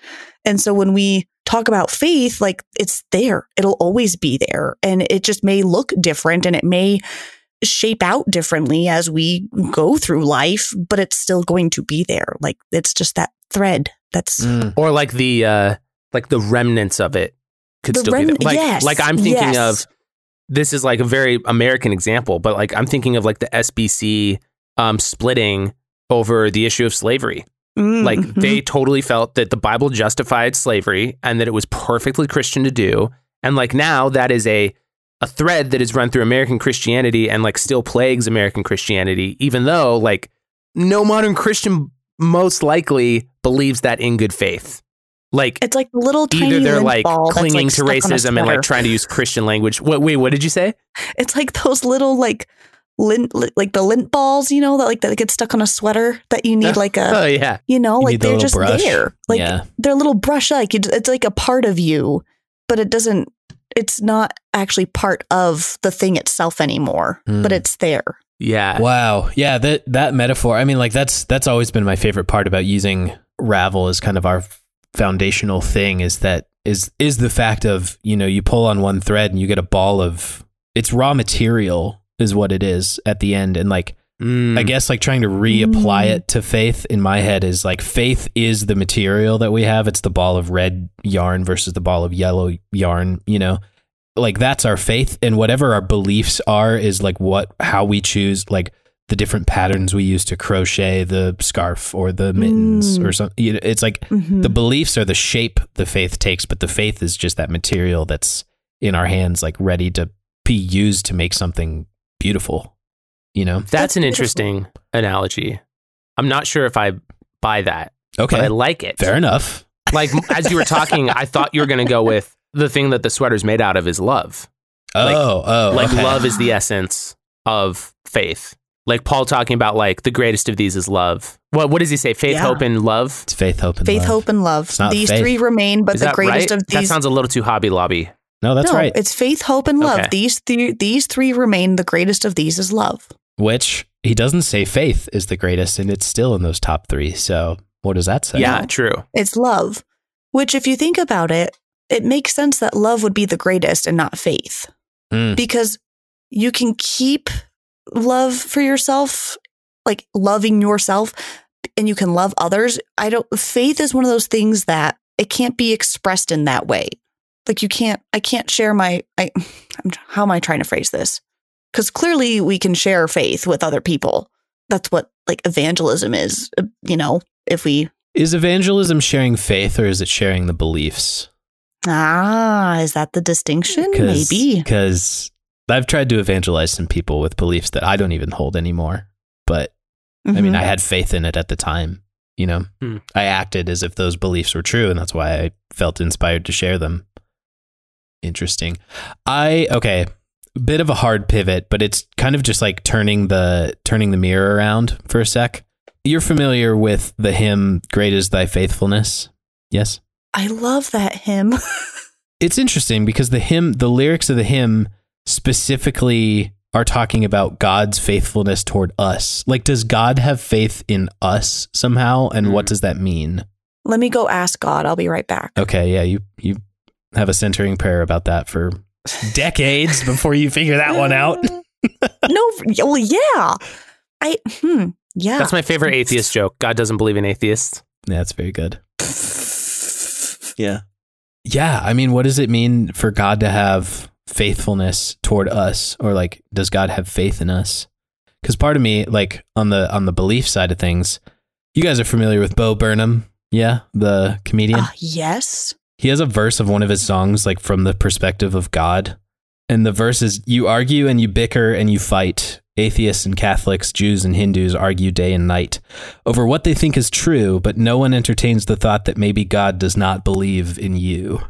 And so when we talk about faith, like it's there, it'll always be there. And it just may look different and it may shape out differently as we go through life, but it's still going to be there. Like it's just that thread that's. Mm. Or like the uh like the remnants of it could The still be there. Like yes, like I'm thinking yes. of this is like a very American example, but like I'm thinking of like the SBC um splitting over the issue of slavery. Mm, Like mhm. they totally felt that the Bible justified slavery and that it was perfectly Christian to do. And like now that is a a thread that is run through American Christianity and like still plagues American Christianity, even though like no modern Christian most likely believes that in good faith. Like It's like little tiny either they're like clinging like, to stuck on a racism and like trying to use Christian language. What, wait, what did you say? It's like those little like lint, like the lint balls, you know, that like that get stuck on a sweater that you need like a, Oh yeah. you know, You like they're little just brush. there, like yeah. they're a little brush like it's like a part of you, but it doesn't. It's not actually part of the thing itself anymore, Hmm. but it's there. Yeah. Wow. Yeah, that that metaphor. I mean, like that's that's always been my favorite part about using Ravel as kind of our foundational thing is that is is the fact of, you know, you pull on one thread and you get a ball of it's raw material is what it is at the end and like Mm. I guess like trying to reapply Mm. it to faith in my head is like faith is the material that we have. It's the ball of red yarn versus the ball of yellow yarn, you know. Like that's our faith and whatever our beliefs are is like what how we choose like the different patterns we use to crochet the scarf or the mittens Mm. or something. It's like Mhm. the beliefs are the shape the faith takes, but the faith is just that material that's in our hands, like ready to be used to make something beautiful. You know? That's, That's an beautiful. interesting analogy. I'm not sure if I buy that, Okay. but I like it. Fair enough. Like as you were talking, I thought you were going to go with the thing that the sweater's made out of is love. Like- oh, oh, like okay. love is the essence of faith. Like Paul talking about like the greatest of these is love. What what does he say? Faith, Yeah. hope, and love. It's faith, hope, and faith, love. hope, and love. It's not These faith. three remain, but is the greatest right? of these. that sounds a little too Hobby Lobby. No, that's no, right. It's faith, hope, and love. Okay. These three, these three remain. The greatest of these is love. Which he doesn't say faith is the greatest, and it's still in those top three. So what does that say? Yeah, true. It's love. Which, if you think about it, it makes sense that love would be the greatest and not faith. Mm. because you can keep love for yourself, like loving yourself, and you can love others. I don't, faith is one of those things that it can't be expressed in that way. Like you can't, I can't share my, I, I'm, how am I trying to phrase this? Because clearly we can share faith with other people. That's what like evangelism is, uh, you know, if we, Is evangelism sharing faith, or is it sharing the beliefs? ah, is that the distinction? Maybe. because I've tried to evangelize some people with beliefs that I don't even hold anymore. But I mean, Mhm. I had faith in it at the time. You know, Hmm. I acted as if those beliefs were true, and that's why I felt inspired to share them. Interesting. I okay, bit of a hard pivot, but it's kind of just like turning the turning the mirror around for a sec. You're familiar with the hymn "Great is Thy Faithfulness"? Yes. I love that hymn. it's interesting because the hymn the lyrics of the hymn specifically are talking about God's faithfulness toward us. Like does God have faith in us somehow and what Mm. does that mean? Let me go ask God. I'll be right back. Okay, yeah, you you have a centering prayer about that for decades before you figure that one out. no, well, yeah. I hmm, yeah. That's my favorite atheist joke. God doesn't believe in atheists. Yeah, that's very good. Yeah. Yeah, I mean, what does it mean for God to have faithfulness toward us or like does God have faith in us? Cuz part of me like on the on the belief side of things, you guys are familiar with Bo Burnham, yeah, the comedian. Uh, yes. He has a verse of one of his songs like from the perspective of God And the verse is you argue and you bicker and you fight. Atheists and Catholics, Jews and Hindus argue day and night over what they think is true, but no one entertains the thought that maybe God does not believe in you.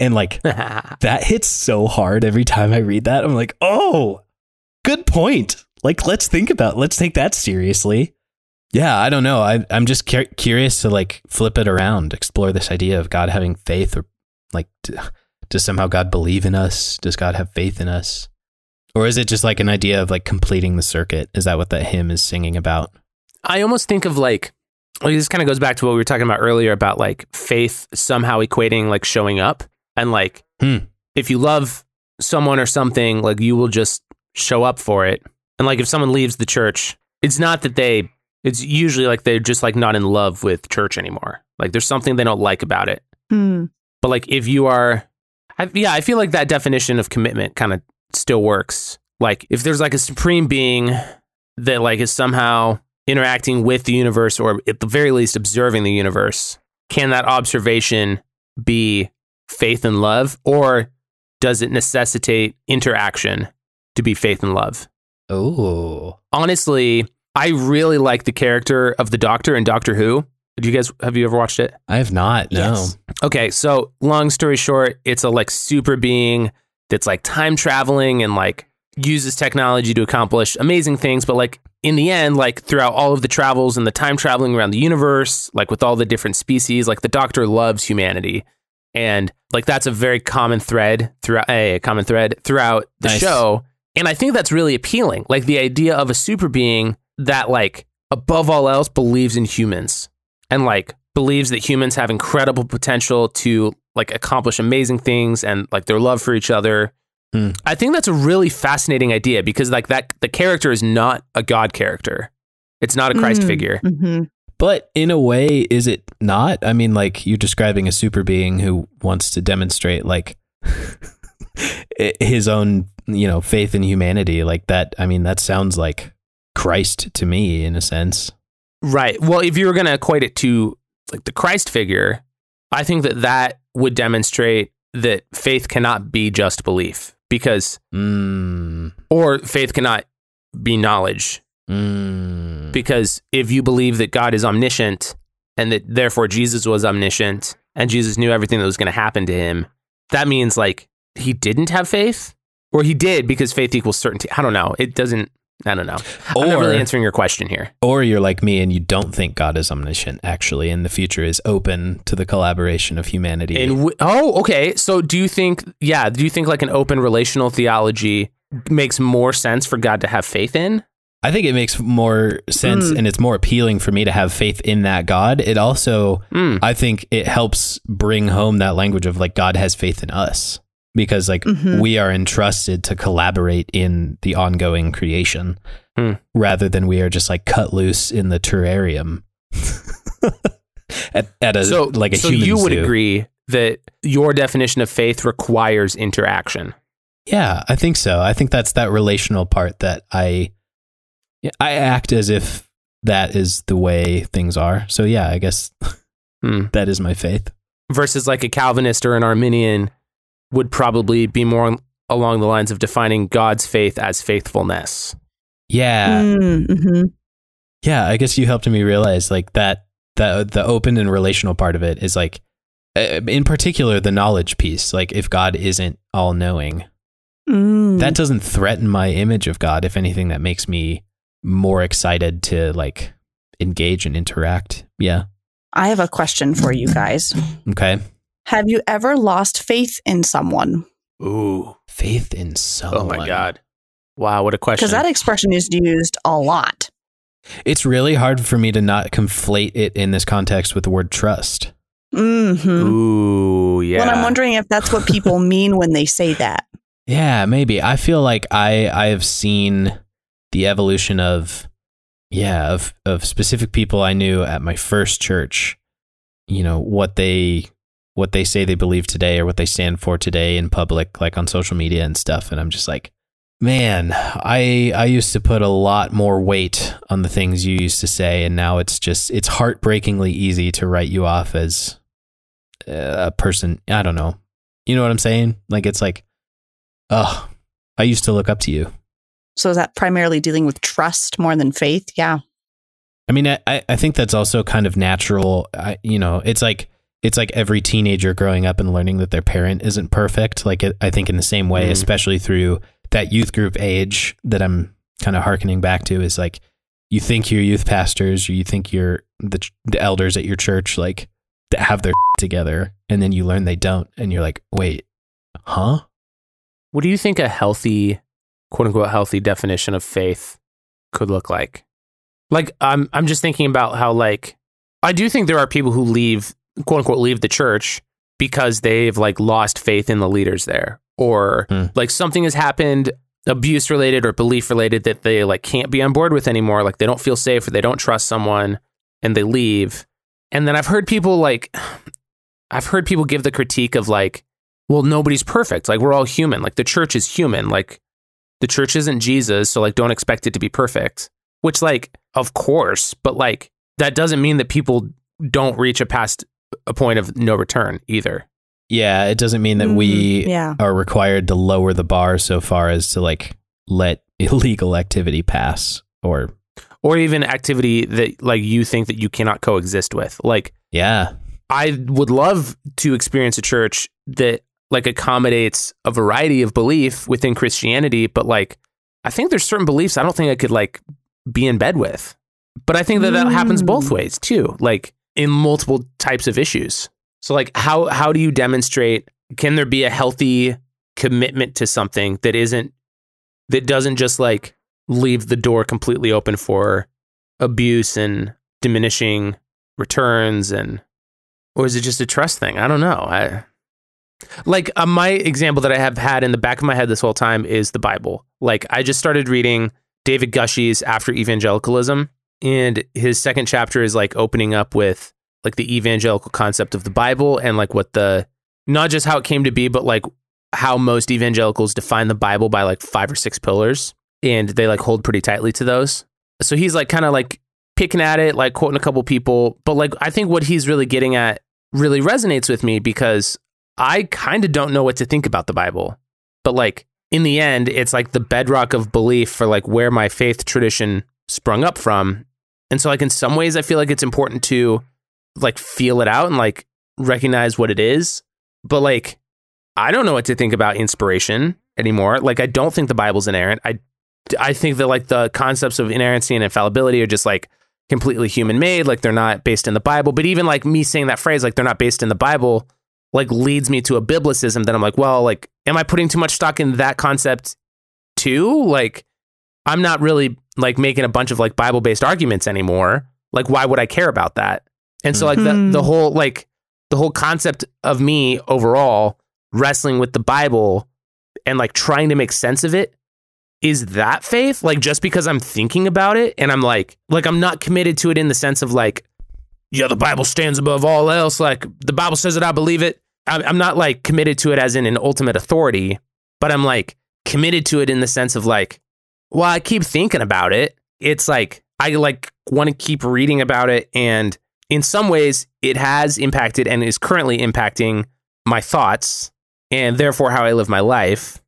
And like that hits so hard every time I read that. I'm like, oh, good point. Like, let's think about, let's take that seriously. Yeah, I don't know. I, I'm just cu- curious to like flip it around, explore this idea of God having faith, or like, d- does somehow God believe in us? Does God have faith in us? Or is it just like an idea of like completing the circuit? Is that what that hymn is singing about? I almost think of like, like this kind of goes back to what we were talking about earlier about like faith somehow equating like showing up and like Hmm. if you love someone or something like you will just show up for it and like if someone leaves the church it's not that they it's usually like they're just like not in love with church anymore. Like there's something they don't like about it. Hmm. but like if you are I, yeah i feel like that definition of commitment kind of still works. Like if there's like a supreme being that like is somehow interacting with the universe or at the very least observing the universe can that observation be faith and love or does it necessitate interaction to be faith and love? Oh, honestly i really like the character of the doctor in doctor who do you guys have you ever watched it I have not. No. Yes. Okay, so long story short, it's a like super being that's like time traveling and like uses technology to accomplish amazing things, but like in the end, like throughout all of the travels and the time traveling around the universe, like with all the different species, like the doctor loves humanity. And like that's a very common thread throughout a common thread throughout the Nice. show. And I think that's really appealing. Like the idea of a super being that like above all else believes in humans and like believes that humans have incredible potential to like accomplish amazing things and like their love for each other. Hmm. I think that's a really fascinating idea because like that the character is not a god character. It's not a Christ Mm. figure. Mhm. But in a way, is it not? I mean, like you're describing a super being who wants to demonstrate like his own, you know, faith in humanity. Like that. I mean, that sounds like Christ to me in a sense. Right. Well, if you were going to equate it to like the Christ figure, I think that that would demonstrate that faith cannot be just belief because Mm, or faith cannot be knowledge mm, because if you believe that God is omniscient and that therefore Jesus was omniscient and Jesus knew everything that was going to happen to him, that means like he didn't have faith or he did because faith equals certainty. I don't know. It doesn't. I don't know. I'm not really answering your question here. or you're like me and you don't think God is omniscient, actually, and the future is open to the collaboration of humanity. And w- oh, okay. So do you think? Yeah. Do you think like an open relational theology makes more sense for God to have faith in? I think it makes more sense Mm. and it's more appealing for me to have faith in that God. It also, Mm. I think it helps bring home that language of like God has faith in us because like Mhm. we are entrusted to collaborate in the ongoing creation Hmm. rather than we are just like cut loose in the terrarium at, at a so like a so human you would zoo. agree that your definition of faith requires interaction. Yeah, I think so. I think that's that relational part that I I act as if that is the way things are. So yeah, I guess Hmm. that is my faith. versus like a Calvinist or an Arminian would probably be more along the lines of defining God's faith as faithfulness. Yeah. Mm, mhm. Yeah, I guess you helped me realize like that the the open and relational part of it is like uh, in particular the knowledge piece. Like if God isn't all knowing, Mm. that doesn't threaten my image of God. If anything, that makes me more excited to like engage and interact. Yeah. I have a question for you guys. Okay. Have you ever lost faith in someone? Ooh. Faith in someone. Oh my God. Wow, what a question. Because that expression is used a lot. It's really hard for me to not conflate it in this context with the word trust. Mm-hmm. Ooh, yeah. Well, I'm wondering if that's what people mean when they say that. Yeah, maybe. I feel like I I have seen the evolution of yeah, of of specific people I knew at my first church, you know, what they what they say they believe today or what they stand for today in public like on social media and stuff and I'm just like man, I I used to put a lot more weight on the things you used to say and now it's just it's heartbreakingly easy to write you off as uh, a person, I don't know. You know what I'm saying? Like it's like oh, I used to look up to you. So is that primarily dealing with trust more than faith? Yeah. I mean, I, I think that's also kind of natural. I, you know, it's like it's like every teenager growing up and learning that their parent isn't perfect. Like I think in the same way, Mhm. especially through that youth group age that I'm kind of harkening back to, is like you think your youth pastors or you think you're the ch- the elders at your church like that have their together, and then you learn they don't, and you're like, wait, huh? What do you think a healthy, quote unquote, healthy definition of faith could look like? Like, I'm, I'm just thinking about how, like, I do think there are people who leave, quote unquote, leave the church because they've like lost faith in the leaders there, or Hmm. like something has happened, abuse related or belief related that they like can't be on board with anymore. Like, they don't feel safe or they don't trust someone and they leave. And then I've heard people like, I've heard people give the critique of like, well, nobody's perfect. Like we're all human. Like the church is human. Like the church isn't Jesus, so like don't expect it to be perfect. Which like of course, but like that doesn't mean that people don't reach a past a point of no return either. Yeah, it doesn't mean that we Mm, yeah. are required to lower the bar so far as to like let illegal activity pass or Or even activity that like you think that you cannot coexist with. Like yeah I would love to experience a church that like accommodates a variety of belief within Christianity, but like I think there's certain beliefs I don't think I could like be in bed with. But I think that that happens both Mm. ways too, like in multiple types of issues. So like how how do you demonstrate can there be a healthy commitment to something that isn't that doesn't just like leave the door completely open for abuse and diminishing returns and or is it just a trust thing? I don't know. I like uh, my example that I have had in the back of my head this whole time is the Bible. Like I just started reading David Gushee's After Evangelicalism, and his second chapter is like opening up with like the evangelical concept of the Bible and like what the not just how it came to be, but like how most evangelicals define the Bible by like five or six pillars, and they like hold pretty tightly to those. So he's like kind of like picking at it, like quoting a couple people, but like I think what he's really getting at really resonates with me because I kind of don't know what to think about the Bible. But like in the end, it's like the bedrock of belief for like where my faith tradition sprung up from. And so like in some ways I feel like it's important to like feel it out and like recognize what it is. But like I don't know what to think about inspiration anymore. Like I don't think the Bible's inerrant. I I think that like the concepts of inerrancy and infallibility are just like completely human made, like they're not based in the Bible. But even like me saying that phrase, like they're not based in the Bible, like leads me to a biblicism that I'm like, well, like, am I putting too much stock in that concept too? Like, I'm not really like making a bunch of like Bible based arguments anymore. Like, why would I care about that? And so like the Hmm. the whole like the whole concept of me overall wrestling with the Bible and like trying to make sense of it is that faith like just because i'm thinking about it and i'm like like i'm not committed to it in the sense of like yeah the bible stands above all else like the bible says it i believe it i'm, I'm not like committed to it as in an ultimate authority but i'm like committed to it in the sense of like well i keep thinking about it. It's like i like want to keep reading about it and in some ways it has impacted and is currently impacting my thoughts and therefore how i live my life.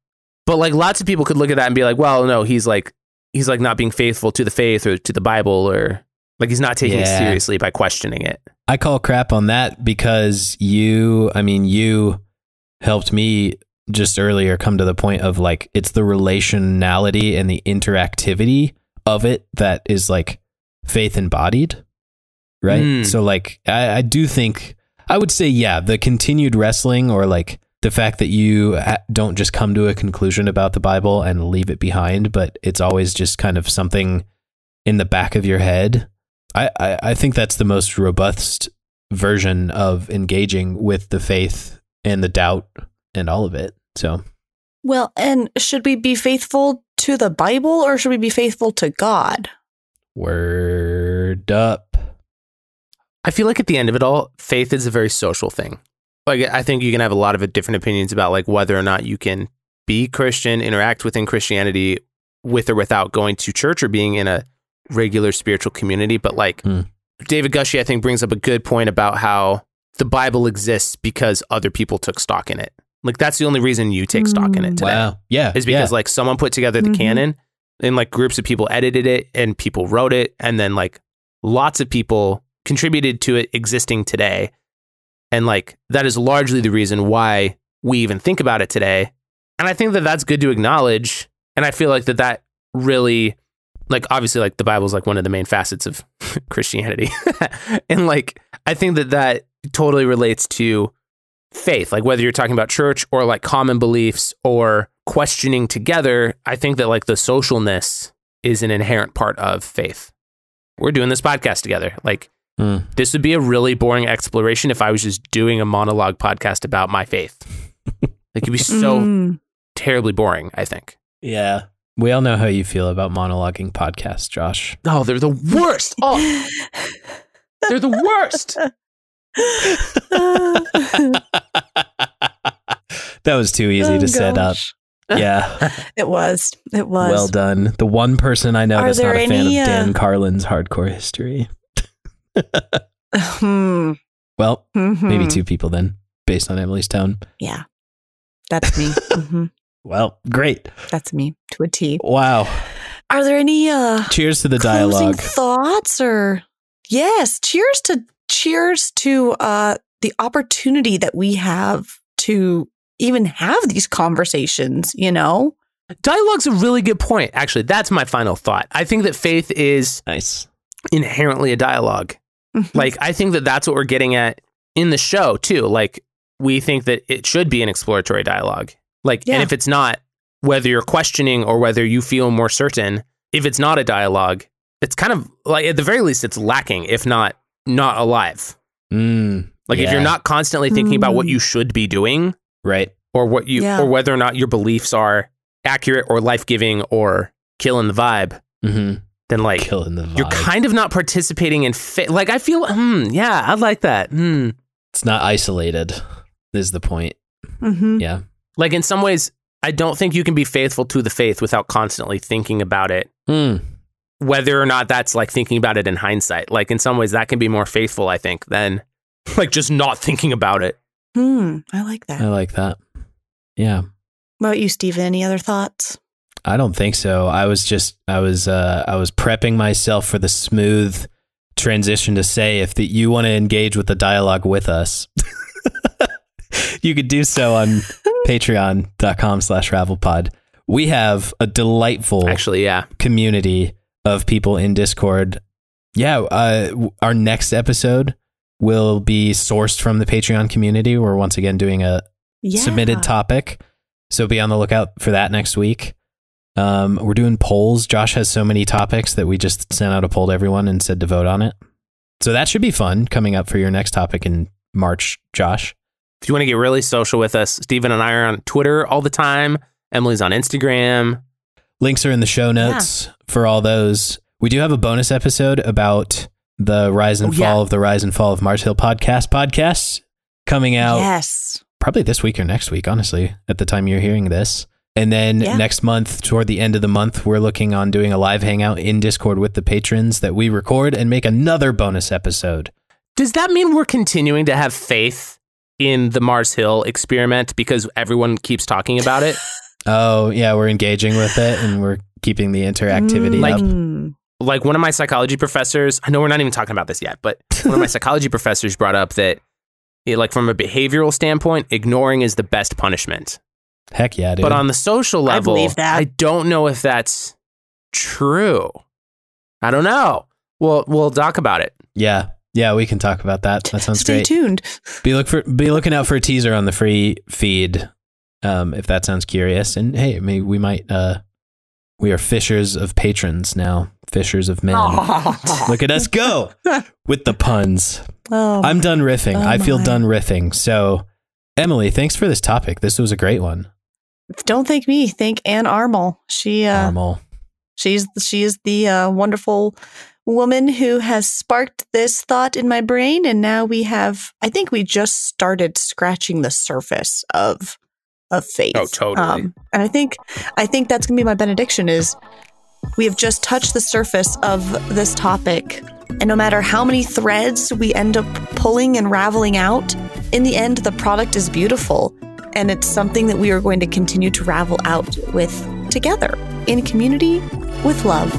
But like lots of people could look at that and be like, well, no, he's like he's like not being faithful to the faith or to the Bible or like he's not taking it seriously by questioning it. I call crap on that because you, I mean, you helped me just earlier come to the point of like, it's the relationality and the interactivity of it that is like faith embodied. Right. Mm. So, like, I, I do think, I would say, yeah, the continued wrestling or like the fact that you don't just come to a conclusion about the Bible and leave it behind, but it's always just kind of something in the back of your head. I, I, I think that's the most robust version of engaging with the faith and the doubt and all of it. So, Well, and should we be faithful to the Bible or should we be faithful to God? word up. I feel like at the end of it all, faith is a very social thing. Like I think you can have a lot of different opinions about like whether or not you can be Christian, interact within Christianity with or without going to church or being in a regular spiritual community. But like Hmm. David Gushee, I think brings up a good point about how the Bible exists because other people took stock in it. Like that's the only reason you take stock in it today. Wow. Yeah. Is because like someone put together the Mhm. canon and like groups of people edited it and people wrote it and then like lots of people contributed to it existing today. And like that is largely the reason why we even think about it today. And I think that that's good to acknowledge. And I feel like that that really like obviously like the Bible's like one of the main facets of Christianity. and like I think that that totally relates to faith, like whether you're talking about church or like common beliefs or questioning together, I think that like the socialness is an inherent part of faith. We're doing this podcast together. Like Hmm. this would be a really boring exploration if I was just doing a monologue podcast about my faith. like it'd be so Mm. terribly boring, I think. Yeah. We all know how you feel about monologuing podcasts, Josh. Oh, they're the worst. Oh, they're the worst. that was too easy Oh, to set up. Yeah. It was. It was. well done. The one person I know Are that's not a fan any, of Dan uh, Carlin's hardcore history. Hmm. Well, maybe Mhm. two people then, based on Emily's tone. Yeah. That's me. Mhm. Well, great. That's me to a T. Wow. Are there any uh Cheers to the dialogue. thoughts or yes, cheers to cheers to uh the opportunity that we have to even have these conversations, you know? Dialogue's a really good point. Actually, that's my final thought. I think that faith is Nice. inherently a dialogue. Mhm. Like, I think that that's what we're getting at in the show, too. Like, we think that it should be an exploratory dialogue. Like, Yeah. and if it's not, whether you're questioning or whether you feel more certain, if it's not a dialogue, it's kind of like, at the very least, it's lacking, if not, not alive. Mm, Like, if you're not constantly thinking about what Mm. you should be doing right. or what you, Yeah. or whether or not your beliefs are accurate or life giving or killing the vibe, Mm-hmm. then like, Killing the vibe. you're kind of not participating in fa- like I feel hmm yeah I like that hmm it's not isolated, is the point. Mhm. Yeah. like in some ways I don't think you can be faithful to the faith without constantly thinking about it Mm. Whether or not that's like thinking about it in hindsight like in some ways that can be more faithful I think than like just not thinking about it Hmm, I like that. I like that. Yeah. What about you, Stephen? Any other thoughts? I don't think so. I was just I was uh I was prepping myself for the smooth transition to say if that you want to engage with the dialogue with us, you could do so on patreon.com slash ravelpod. We have a delightful actually yeah community of people in Discord. Yeah, uh, our next episode will be sourced from the Patreon community. We're once again doing a Yeah. submitted topic. So be on the lookout for that next week. Um, we're doing polls. Josh has so many topics that we just sent out a poll to everyone and said to vote on it. So that should be fun coming up for your next topic in March, Josh. if you want to get really social with us Stephen and I are on Twitter all the time Emily's on Instagram Links are in the show notes for all those. We do have a bonus episode about the rise and Oh, yeah. fall of the rise and fall of Mars Hill podcast podcast coming out Yes. probably this week or next week, honestly, at the time you're hearing this. And then Yeah. next month, toward the end of the month, we're looking on doing a live hangout in Discord with the patrons that we record and make another bonus episode. Does that mean we're continuing to have faith in the Mars Hill experiment because everyone keeps talking about it? Oh, yeah, we're engaging with it and we're keeping the interactivity Like- up. Mm. like one of my psychology professors, I know we're not even talking about this yet, but one of my psychology professors brought up that eh, like from a behavioral standpoint, ignoring is the best punishment. Heck yeah, dude. But on the social I level, believe that. I don't know if that's true. I don't know. We'll we'll talk about it. yeah. Yeah, we can talk about that. That sounds Stay great. Stay tuned. Be look for be looking out for a teaser on the free feed, um, if that sounds curious. And hey, maybe we might. Uh, we are fishers of patrons now, fishers of men. Look at us go with the puns. Oh, I'm done riffing. Oh I feel my. done riffing. So, Emily, thanks for this topic. This was a great one. don't thank me. Thank Anne Armel. She uh, Normal. she's she is the uh, wonderful woman who has sparked this thought in my brain, and now we have. I think we just started scratching the surface of of faith. Oh, totally. Um, and I think I think that's gonna be my benediction. Is we have just touched the surface of this topic, and no matter how many threads we end up pulling and raveling out, in the end, the product is beautiful. And it's something that we are going to continue to ravel out with together in community with love.